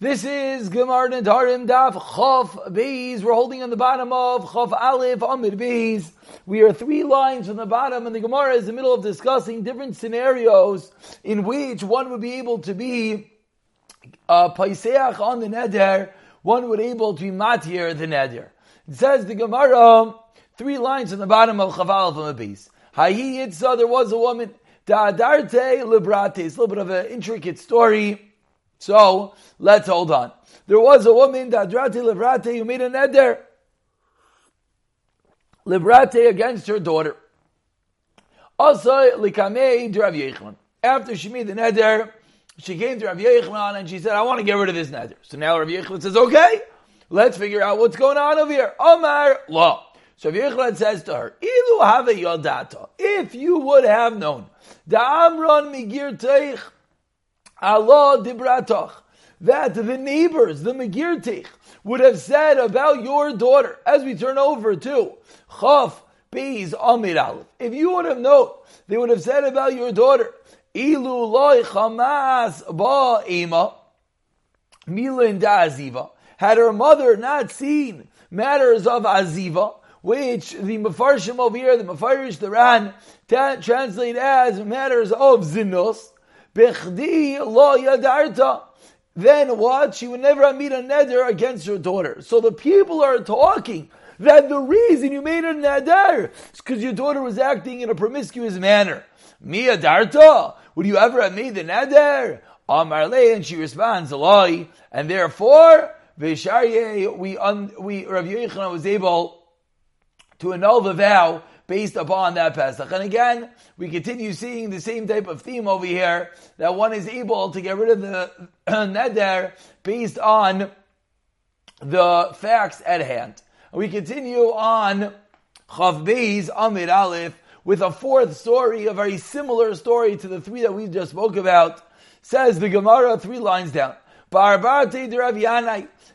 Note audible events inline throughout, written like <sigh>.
This is Gemara Nadarim Daf Chof Beis. We're holding on the bottom of Chof Aleph Amid Beis. We are three lines from the bottom, and the Gemara is in the middle of discussing different scenarios in which one would be able to be uh, Paiseach on the Neder, one would able to be Matir the Neder. It says the Gemara, three lines from the bottom of Chof Aleph Amid Beis. Hayi Yitzah, there was a woman, Da'adarte. It's a little bit of an intricate story. So let's hold on. There was a woman, Dadrati Librate, who made a neder. Librate against her daughter. Also, Likamei Rav Yechon. After she made the neder, she came to Rav Yechon and she said, I want to get rid of this neder. So now Rav Yechon says, okay, let's figure out what's going on over here. Omar, law. So Rav Yechon says to her, Ilu have yodata. If you would have known, Da'amron migir teich, Allah dibratoch, that the neighbors, the Megirtich, would have said about your daughter, as we turn over to Chaf, Beis, Amir Aleph. If you would have known, they would have said about your daughter, Ilu loy chamas ba ema, milin da aziva. Had her mother not seen matters of aziva, which the Mefarshim over here, the Mefarish, the Ran, translate as matters of zinos, Bechdi lo yadarta. Then what? She would never meet a neder against her daughter. So the people are talking that the reason you made a neder is because your daughter was acting in a promiscuous manner. Mia darta, would you ever have made the neder? Amar and she responds, Eloi, and therefore, Visharye, we, un, we, Rav Yochanan was able to annul the vow based upon that Pesach. And again, we continue seeing the same type of theme over here, that one is able to get rid of the <clears throat> neder based on the facts at hand. We continue on Chav Beis Amid Aleph with a fourth story, a very similar story to the three that we just spoke about. Says the Gemara three lines down.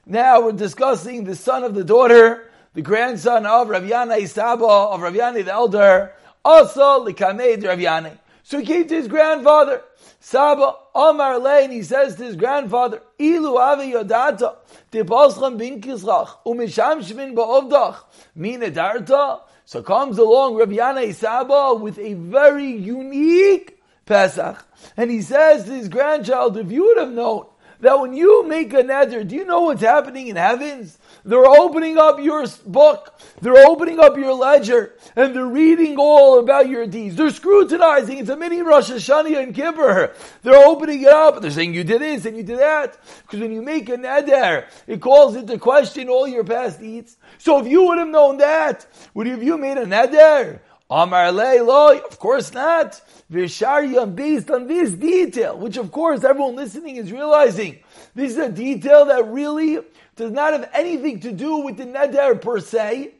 Now we're discussing the son of the daughter the grandson of Rav Yanai Saba, of Rav Yanai the elder, also Likamei Rav Yanai. So he came to his grandfather, Saba, Omar Lein, he says to his grandfather, Ilu Avi Yodata, Tiposchem bin Kisrach, Umisham Shmin Ba'ovdach, Mina Darta. So comes along Rav Yanai Saba with a very unique Pesach. And he says to his grandchild, if you would have known that when you make a neder, do you know what's happening in heavens? They're opening up your book, they're opening up your ledger, and they're reading all about your deeds. They're scrutinizing. It's a mini Rosh Hashanah and Kippur. They're opening it up. And they're saying you did this and you did that. Because when you make a neder, it calls into question all your past deeds. So if you would have known that, would you have you made a neder? Amar lo, of course not. Visharyam, based on this detail, which of course everyone listening is realizing, this is a detail that really does not have anything to do with the neder per se.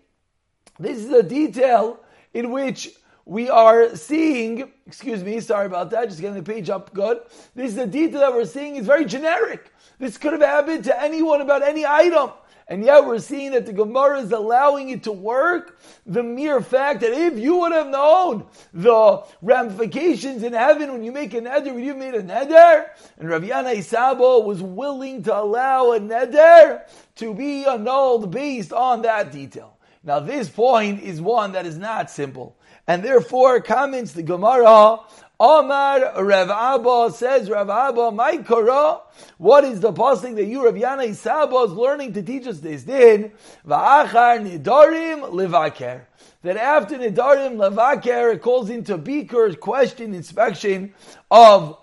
This is a detail in which we are seeing, excuse me, sorry about that, just getting the page up good. This is a detail that we're seeing is very generic. This could have happened to anyone about any item. And yet we're seeing that the Gemara is allowing it to work. The mere fact that if you would have known the ramifications in heaven when you make a neder, when you made a neder, and Rav Yanai Saba was willing to allow a neder to be annulled based on that detail. Now this point is one that is not simple. And therefore comments the Gemara Omar Rav Abba says Rav Abba, my Korah, what is the passing that you Rav Yanai Saba is learning to teach us this? Din Va'achar Nidarim Levaker. That after Nidarim Levaker, it calls into Beaker question inspection of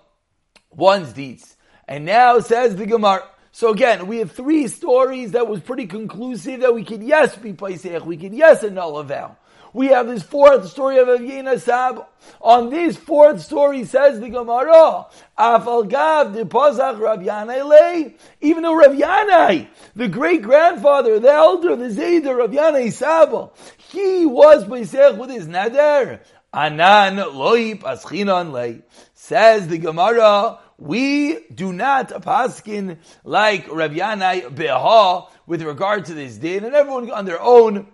one's deeds. And now says the Gemara. So again, we have three stories that was pretty conclusive that we could yes be Paisech, we could yes annul a vow we have this fourth story of Aviyena Sab. On this fourth story says the Gemara, Afal Gav de Pasach Rav even though Rav Yanai, the great grandfather, the elder, the Zayder Rav Yanai Saba, he was Pesach with his Nader. Anan loy paschinon lei. Says the Gemara, we do not paskin like Rav Yanai beha with regard to this din, and everyone on their own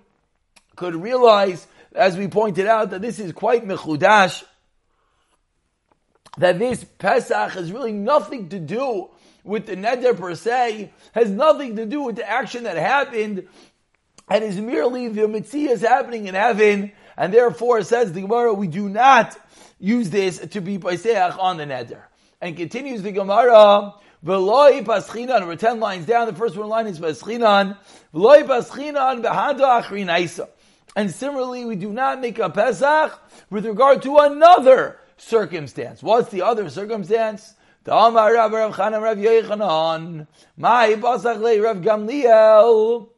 could realize, as we pointed out, that this is quite mechudash, that this Pesach has really nothing to do with the neder per se, has nothing to do with the action that happened, and is merely the mitzvah happening in heaven, and therefore says the Gemara, we do not use this to be Pesach on the neder. And continues the Gemara, V'loi paschinan, we're ten lines down, the first one line is paschinan, V'loi paschinan behada achrinaisa. And similarly, we do not make a Pesach with regard to another circumstance. What's the other circumstance? My Rav Gamliel,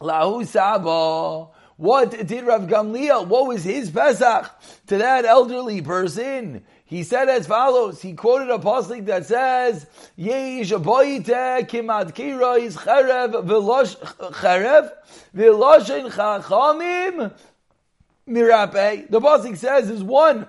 Lahu. What did Rav Gamliel, what was his Pesach to that elderly person? He said as follows. He quoted a pasuk that says, "Yesh aboyte kimad kirois cherev v'losh cherev v'loshen chachamim mirape." The pasuk says is one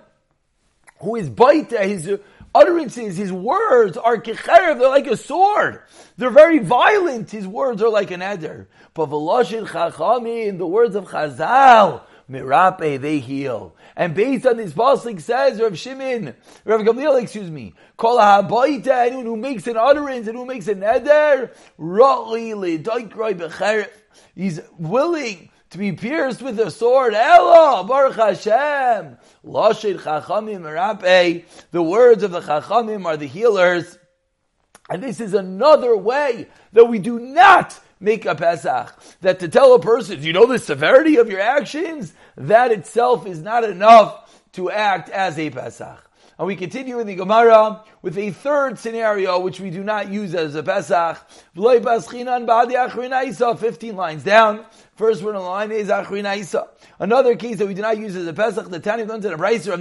who is baita his utterances, his words are kecherev. They're like a sword. They're very violent. His words are like an eder. But v'loshen in the words of Chazal, mirape, they heal. And based on this pasuk says Rav Shimon, Rav Gamliel, excuse me, Kol ha'bayta, anyone who makes an utterance and who makes a neder, ra'li le'doikroi b'cheref. He's willing to be pierced with a sword. Ella, Baruch Hashem. Lashid Chachamim Merape. The words of the Chachamim are the healers. And this is another way that we do not make a Pesach. That to tell a person, you know the severity of your actions? That itself is not enough to act as a Pesach. And we continue in the Gemara with a third scenario, which we do not use as a Pesach. 15 lines down. First one on the line is Achrinaisa. Another case that we do not use as a Pesach, the Tani learns in a Braiser of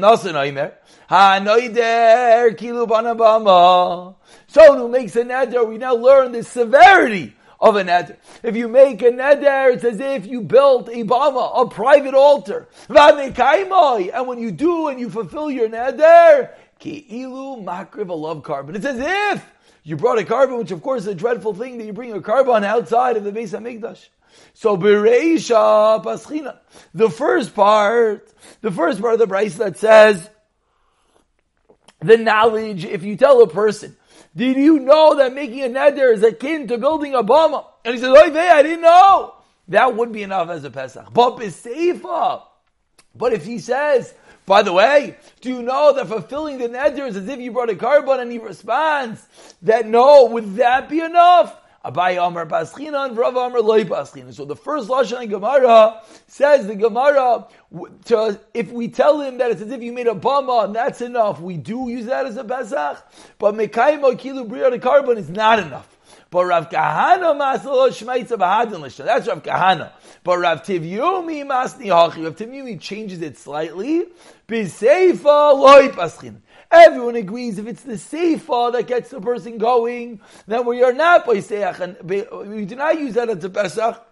kilu banabama. So who makes a neder, we now learn the severity of a neder. If you make a neder, it's as if you built a bama, a private altar. And when you do and you fulfill your neder, ilu makriv a love korban. It's as if you brought a korban, which of course is a dreadful thing that you bring a korban outside of the base of Mikdash. So Bereisha Paschina. The first part, the first part of the Bryce that says the knowledge, if you tell a person did you know that making a neder is akin to building a bama? And he says, Oy I didn't know. That would be enough as a Pesach. But Beseifa. But if he says, by the way, do you know that fulfilling the neder is as if you brought a korban and he responds that no, would that be enough? Abai Amar Paschinan, Rav Amar Loi Paschinan. So the first Lashon Gemara says the Gemara, to, if we tell him that it's as if you made a bama and that's enough, we do use that as a Pesach. But Mekayim Kilu Bria korban is not enough. But Rav Kahana masalo shmeitza b'hadin l'shna. That's Rav Kahana. But Rav Tivyumi masni hachi. Rav Tivyumi changes it slightly. B'seifa loy paschin. Everyone agrees if it's the seifa that gets the person going, then we are not Pesach, and we do not use that as a Pesach.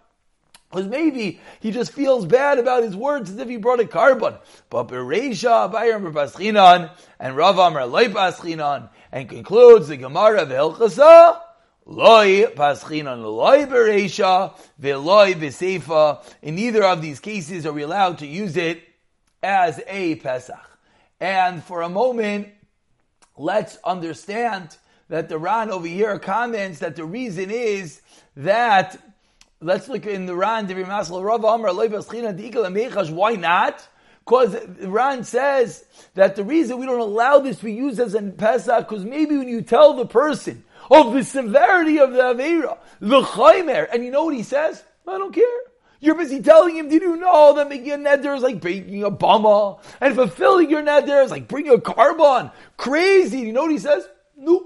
Because maybe he just feels bad about his words as if he brought a korban. But Bereisha, Bayram Paschinan, and Rav Amar Loi Paschinan, and concludes the Gemara of Hilchasa, Loi Paschinan, Loi Bereisha, Veloi Beseifa. In neither of these cases are we allowed to use it as a Pesach. And for a moment, let's understand that the Ran over here comments that the reason is that let's look in the Ran why not? Because the Ran says that the reason we don't allow this to be used as a Pesach, because maybe when you tell the person of the severity of the Avera, the Chaimer, and you know what he says? I don't care. You're busy telling him, did you know that making a neder is like baking a bama? And fulfilling your neder is like bringing a korban. Crazy. You know what he says? No.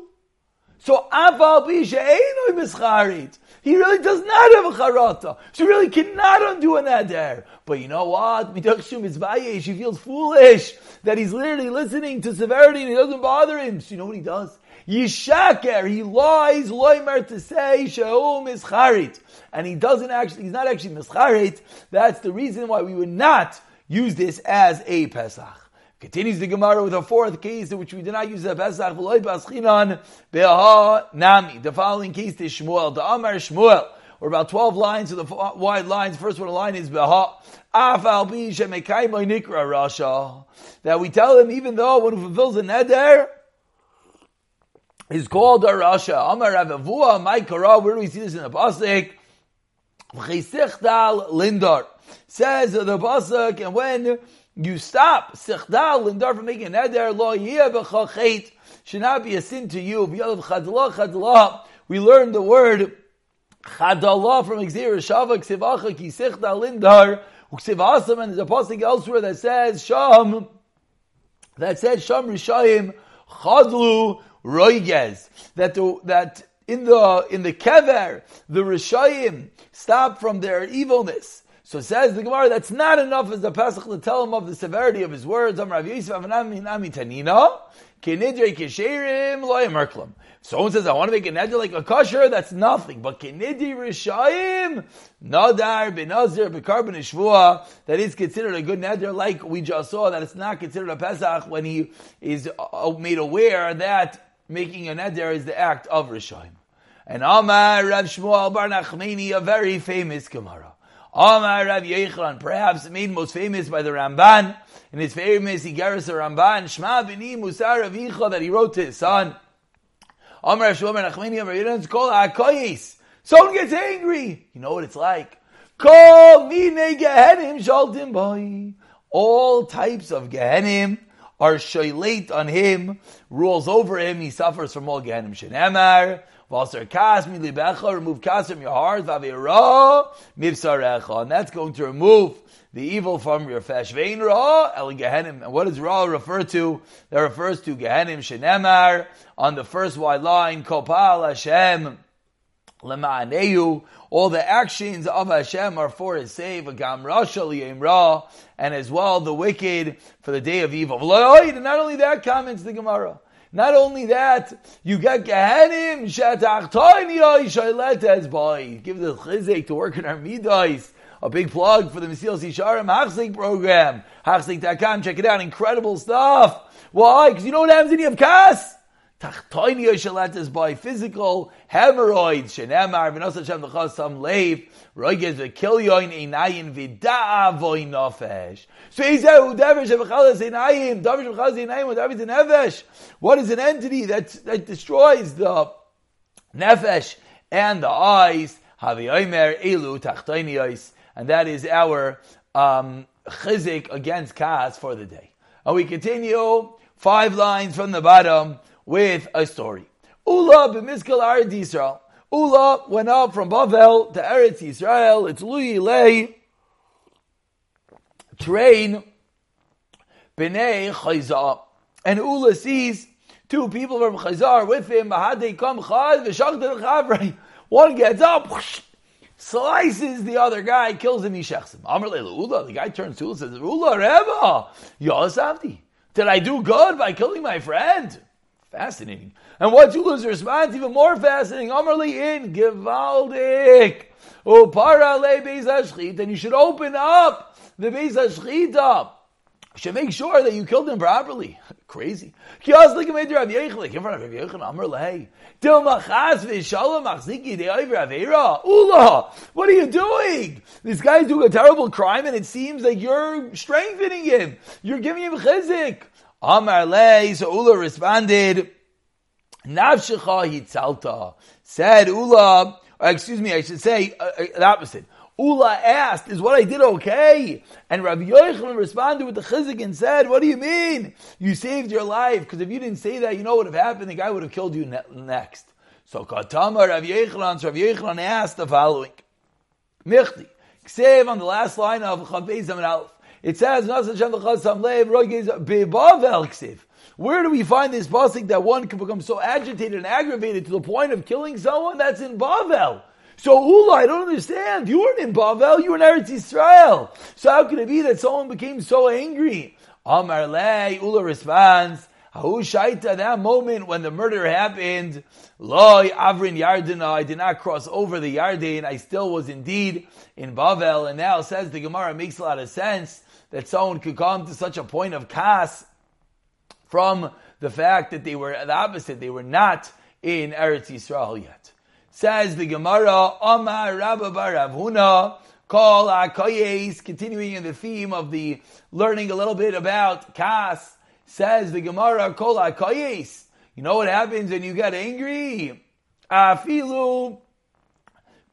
So, afal mischarit. He really does not have a charata. So he really cannot undo a neder. But you know what? He feels foolish that he's literally listening to severity and it doesn't bother him. So you know what he does? Yishaker, he lies, loimer to say, she'um is charit. And he doesn't actually, he's not actually mischarit. That's the reason why we would not use this as a Pesach. Continues the Gemara with a fourth case in which we do not use a Pesach, beha nami. The following case is Shmuel, the Amar Shmuel. Or about 12 lines of the wide lines. First one line is Beha. Rasha. That we tell him even though when he fulfills a neder, is called a Rasha. Amar Ravavua, my Kara, where do we see this in the Pasuk? Lindar. Says the Pasuk, and when you stop, sichtal lindar from making an eder, lo yeh should not be a sin to you. We learned the word chadallah from Xer Shava, ksivacha ki lindar, uksivasam, and there's a Pasuk elsewhere that says, sham, that says, sham rishayim, chadlu, roigez. That, the, that in the in the kever, the rishayim stop from their evilness. So says the Gemara, that's not enough as the Pesach to tell him of the severity of his words. Rav Yosef tanina, kinidre kisherim loyim Someone says, I want to make a neder like a kosher, that's nothing. But kinidi rishayim, nadar, benazir, bekar, benishvua, that is considered a good neder, like we just saw, that it's not considered a Pesach when he is uh, made aware that making a neder is the act of Rishayim. And Amar Rav Shmuel Bar Nachmani, a very famous Gemara. Amar Rav Yechlan, perhaps made most famous by the Ramban, in his famous Igaris Ramban, Shma Bini Musar Rav that he wrote to his son. Amar Rav Shmuel Bar Nachmani, Amar Yechlan, called Akoyis. Someone gets angry. You know what it's like? All types of Gehenim are shoylate on him, rules over him, he suffers from all Gehenim Shenemar, Vaser Kas, Milibecha, remove Kas from your heart, Vavira, Mivsarecha, and that's going to remove the evil from your flesh. Vein Ra, El Gehenim. And what does Ra refer to? That refers to Gehenim Shenemar, on the first wide line, Kopal Hashem, Lema'aneu, all the actions of Hashem are for his Rasha and as well the wicked for the day of evil. And not only that, comments the Gemara. Not only that, you get Gehenim, Shatachtoini, boy. Give the chizik to work in our midas. A big plug for the Mesil Sisharim Hachzik program. Hachzik.com, check it out, incredible stuff. Why? Because you know what happens when you have kas? Tachtoini Yoshalat by physical hemorrhoids. Shenemar, V'nos Hashem V'chas Sam Leiv, Roigez V'kilyoin Einayin V'da'avoy Nofesh. So he said, Udevish V'chalas Einayim, Davish V'chalas Einayim, Udevish Nefesh. What is an entity that, that destroys the Nefesh and the eyes? Havi Omer Elu Tachtoini And that is our um, chizik against Kas for the day. And we continue five lines from the bottom with a story. Ula b'miskal Eretz Yisrael. Ula went up from Bavel to Eretz Yisrael. It's Lui Lei. Train b'nei Chayzah. And Ula sees two people from Chayzar with him. One gets up, slices the other guy, kills him, he shechs him. Ula, the guy turns to Ula and says, Ula Reba, Yosavdi. Did I do good by killing my friend? Fascinating. And what Ula's response, even more fascinating. Amarli in Givaldik. Upara oh, And you should open up the Beis Hashchita. You should make sure that you killed him properly. <laughs> Crazy. What are you doing? This guy's doing a terrible crime and it seems like you're strengthening him. You're giving him chizik. Amar lei, so Ula responded, Navshecha hitzalta. Said Ula, excuse me, I should say uh, uh, the opposite. Ula asked, is what I did okay? And Rabbi Yochanan responded with the chizik and said, what do you mean? You saved your life, because if you didn't say that, you know what would have happened? The guy would have killed you ne- next. So Katama Rabbi Yochanan, so Rabbi Yochanan asked the following. Michti, Ksev on the last line of Chavez Aleph. It says, Where do we find this pasuk that one can become so agitated and aggravated to the point of killing someone? That's in Bavel. So Ula, I don't understand. You weren't in Bavel, you were in Eretz Yisrael. So how could it be that someone became so angry? Amar Le, Ula responds, Shaita, that moment when the murder happened, Loi Avrin Yardina, I did not cross over the Yarden, I still was indeed in Bavel, and now says the Gemara makes a lot of sense that someone could come to such a point of kas from the fact that they were the opposite, they were not in Eretz Yisrael yet. Says the Gemara, Amar Rabba Baravhuna, call Akoyes, continuing in the theme of the learning a little bit about kas, says the Gemara, Kol Akoyes, You know what happens when you get angry? Afilu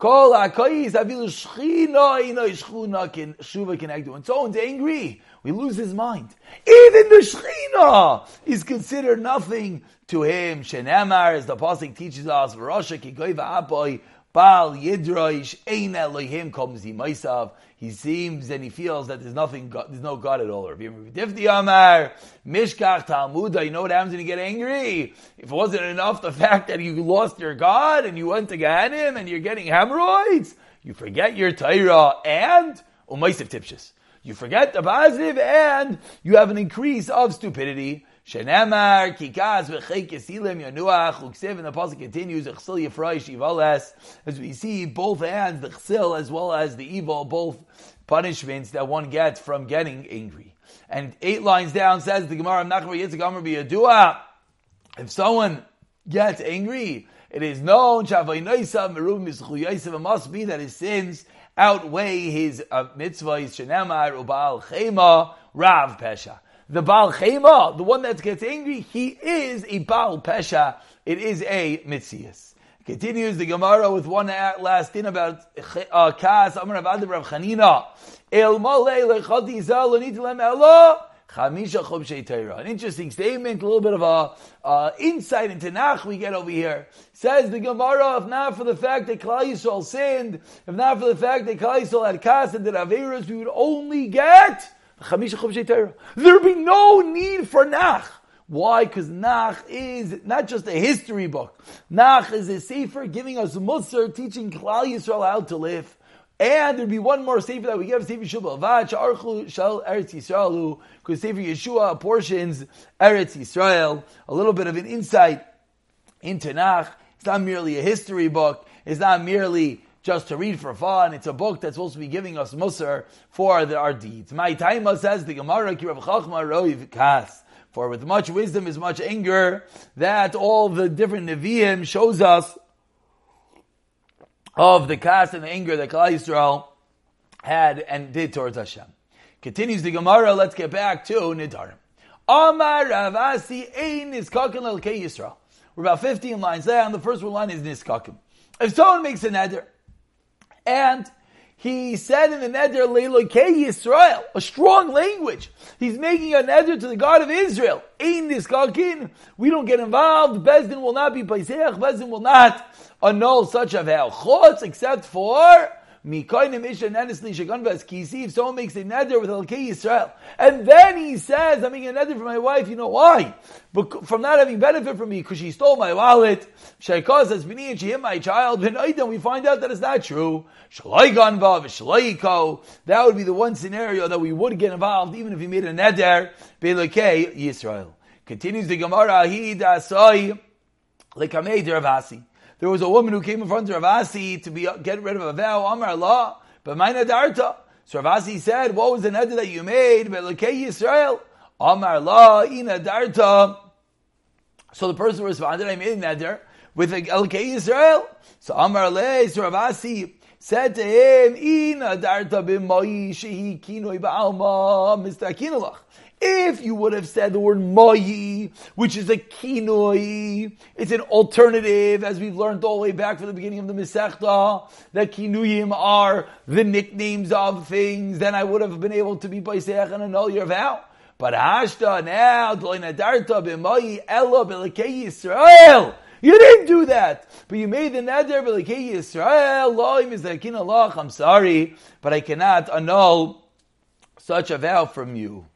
Kol akoyis avilu shchina ino shchuna can shuva connect When someone's angry, we lose his mind. Even the shchina is considered nothing to him. Shenemar, as the pasuk teaches us, v'rosha ki goyva apoy bal yidroish ein Elohim comes maisav he seems and he feels that there's nothing, there's no God at all. Diffti Amar, Mishkach Talmuda, you know what happens when you get angry? If it wasn't enough the fact that you lost your God and you went to Ganim and you're getting hemorrhoids, you forget your Torah and Umaisiv Tipshis. You forget the positive and you have an increase of stupidity. Shenemar, Kikaz, V'chek, Yesilim, Yanuach, Uksev, and the Pasuk continues, Chsil Yifroi, Shivales, as we see both hands, the Chsil as well as the evil, both punishments that one gets from getting angry. And eight lines down says the Gemara, Nachma Yitzhak Amr B'Yadua, if someone gets angry, it is known, it must be that his sins outweigh his uh, mitzvahs, Shenemar, Ubal, Chema, Rav Pesha the Baal Chema, the one that gets angry, he is a Baal Pesha. It is a Mitzias. Continues the Gemara with one last thing about uh, Kas, Amar Rav Rav Chanina. El Malay Lechati Zal Lenitlem Elo. Chamisha Chobshei. An interesting statement, a little bit of a uh, insight into Nach we get over here. Says the Gemara, if not for the fact that Klal Yisrael sinned, if not for the fact that Klal Yisrael had Kas and did Averas, we would only get There'd be no need for Nach. Why? Because Nach is not just a history book. Nach is a sefer giving us Musar, teaching Klal Yisrael how to live. And there'd be one more sefer that we give Sefer Avad, Archu Shal Eretz Yisraelu, because Sefer Yeshua portions Eretz Yisrael. A little bit of an insight into Nach. It's not merely a history book. It's not merely just to read for fun. It's a book that's supposed to be giving us musar for the, our deeds. My Taima says the Gemara Kirav Chachma Roiv Kas. For with much wisdom is much anger. That all the different Nevi'im shows us of the kas and the anger that Klal Yisrael had and did towards Hashem. Continues the Gemara. Let's get back to Nidarim. Amar Ravasi Ein Niskakim Elkei Yisrael. We're about 15 lines there, and the first one line is Niskakim. If someone makes a neder, and he said in the Neder Leilokei Yisrael, a strong language. He's making a Neder to the God of Israel. In this Kalkin, we don't get involved. Bezdin will not be Paisech. Bezdin will not annul such a vow. Except for if someone makes a neder with Elkei Yisrael, and then he says, I'm making a neder for my wife, you know why? But from not having benefit from me, because she stole my wallet, Shaykaz has been and she hit my child, then we find out that it's not true. That would be the one scenario that we would get involved, even if he made a neder, Belekei Yisrael. Continues the Gemara, He dasoi, lekamei deravasi. There was a woman who came in front of Ravasi to be get rid of a vow, Amar Allah, but my nadarta. So Ravasi said, what was the neder that you made? Belekei Yisrael. Amar Allah, ina darta. So the person responded, I made a neder with Elkei Yisrael. So Amar Allah, so Ravasi said to him, ina darta b'moi shehi kinoi ba'alma mistakinalach. If you would have said the word moyi, which is a kinoi, it's an alternative, as we've learned all the way back from the beginning of the Masechta, that kinuyim are the nicknames of things, then I would have been able to be paisech and annul your vow. But hashta now, darta b'moyi ella b'lekei Yisrael. You didn't do that, but you made the neder b'lekei Yisrael. Loim is. I'm sorry, but I cannot annul such a vow from you.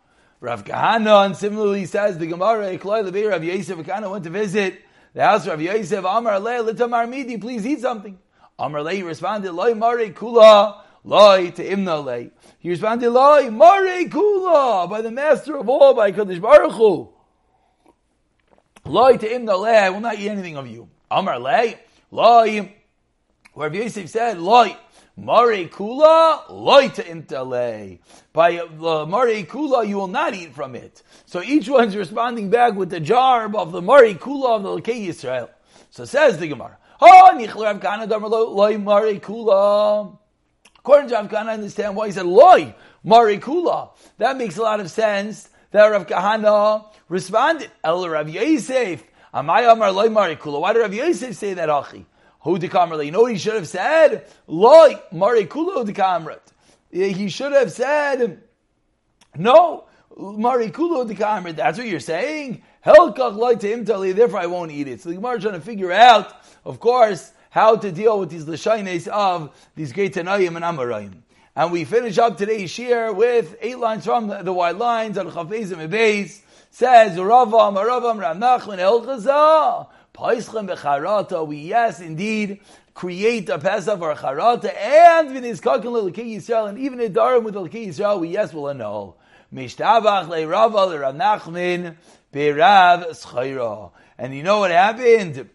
Rav Kahana, and similarly says the Gemara, Ekloi Rav Yosef Kahana went to visit the house of Rav Yosef, Amar Lei, Litamar Midi, please eat something. Amar Lei responded, Loi Mare Kula, Loi to Imna Lei. He responded, Loi Mare Kula, by the master of all, by Kadosh Baruch Hu. Loi to Imna Lei, I will not eat anything of you. Amar Lei, Loi, where Rav Yosef said, Loi, Mare kula loita intale. By uh, mare kula, you will not eat from it. So each one's responding back with the jar of the mare kula of the Lekei Yisrael. So says the Gemara. Oh, Avkana damar loy mare kula. According to Avkana, I understand why he said loy mare kula. That makes a lot of sense. That Rav Kahana responded, El Rav Yosef, Amay Amar Loi Marikula. Why did Rav Yosef say that, Achi? Who You know what he should have said? Loi Marikula Dikamrat. He should have said, no, Marikula Dikamrat. That's what you're saying? Helkach Loi to him therefore I won't eat it. So the Gemara is trying to figure out, of course, how to deal with these Lashaines of these great Tanayim and Amarayim. And we finish up today's year with eight lines from the, the lines on Chafezim and Beis. Says Ravam Ravam Rav Nachman El Paischem Becharata. We yes indeed create a Pesach or Charata and V'nizkakin L'Lekei Yisrael and even a Darim with L'Lekei Yisrael. We yes will annul. Mishtabach Le Rava Le Rav Nachman Berav Schaira. And you know what happened?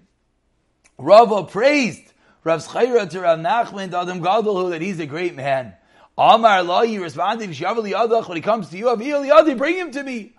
Rava praised Rav Schaira to Rav Nachman, to Adam Gadol, that he's a great man. Amar he responded, Shavali Yadach, when he comes to you, Avil Yadi, bring him to me.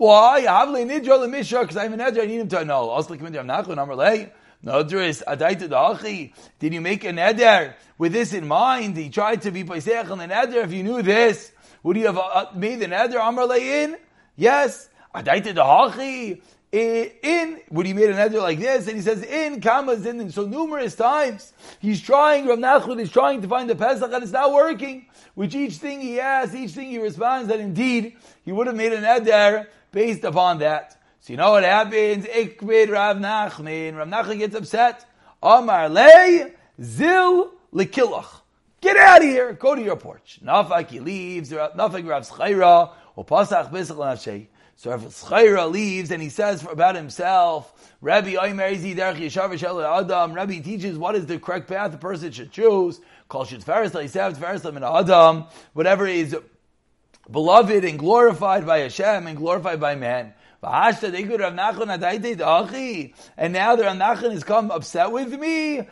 Why? Havli Nidra Lemisha, because I'm an Edra, I need him to know. Also, come into Amnachun, Amar Lei. Nodris, Adaita Dachi. Did you make an Eder with this in mind? He tried to be Paisech on an Eder. If you knew this, would you have uh, made an Eder Amar in? Yes. Adaita Dachi in when he made an edit like this, and he says in commas in. So numerous times he's trying. Rav Nachman is trying to find the Pesach, and it's not working. Which each thing he asks, each thing he responds, that indeed he would have made an eder based upon that. So you know what happens? Ikvid Rav Nachman. Rav Nachman gets upset. Amar le zil lekilach. Get out of here. Go to your porch. Nafak he leaves. Nafak Rav or Pasach Bisach so if Schaira leaves and he says about himself, Rabbi Oimer Yeshav Adam, Rabbi teaches what is the correct path a person should choose. Call Shitz Faris Leisav Faris in Adam, whatever is beloved and glorified by Hashem and glorified by man. They could Rav Nachman and now the Rav Nachman has come upset with me.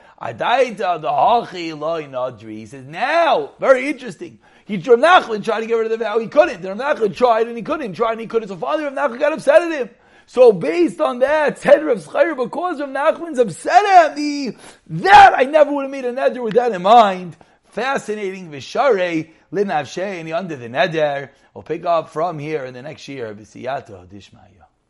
He says, now, very interesting. He Rav tried to get rid of the vow. He couldn't. Rav Nachman tried and he couldn't. Tried and he couldn't. So father Rav Nachman got upset at him. So based on that, said Rav Schair, because Rav Nachman's upset at me, that I never would have made a neder with that in mind. Fascinating. Vishare linavshe and under the neder. We'll pick up from here in the next year. B'siyata dishmaya.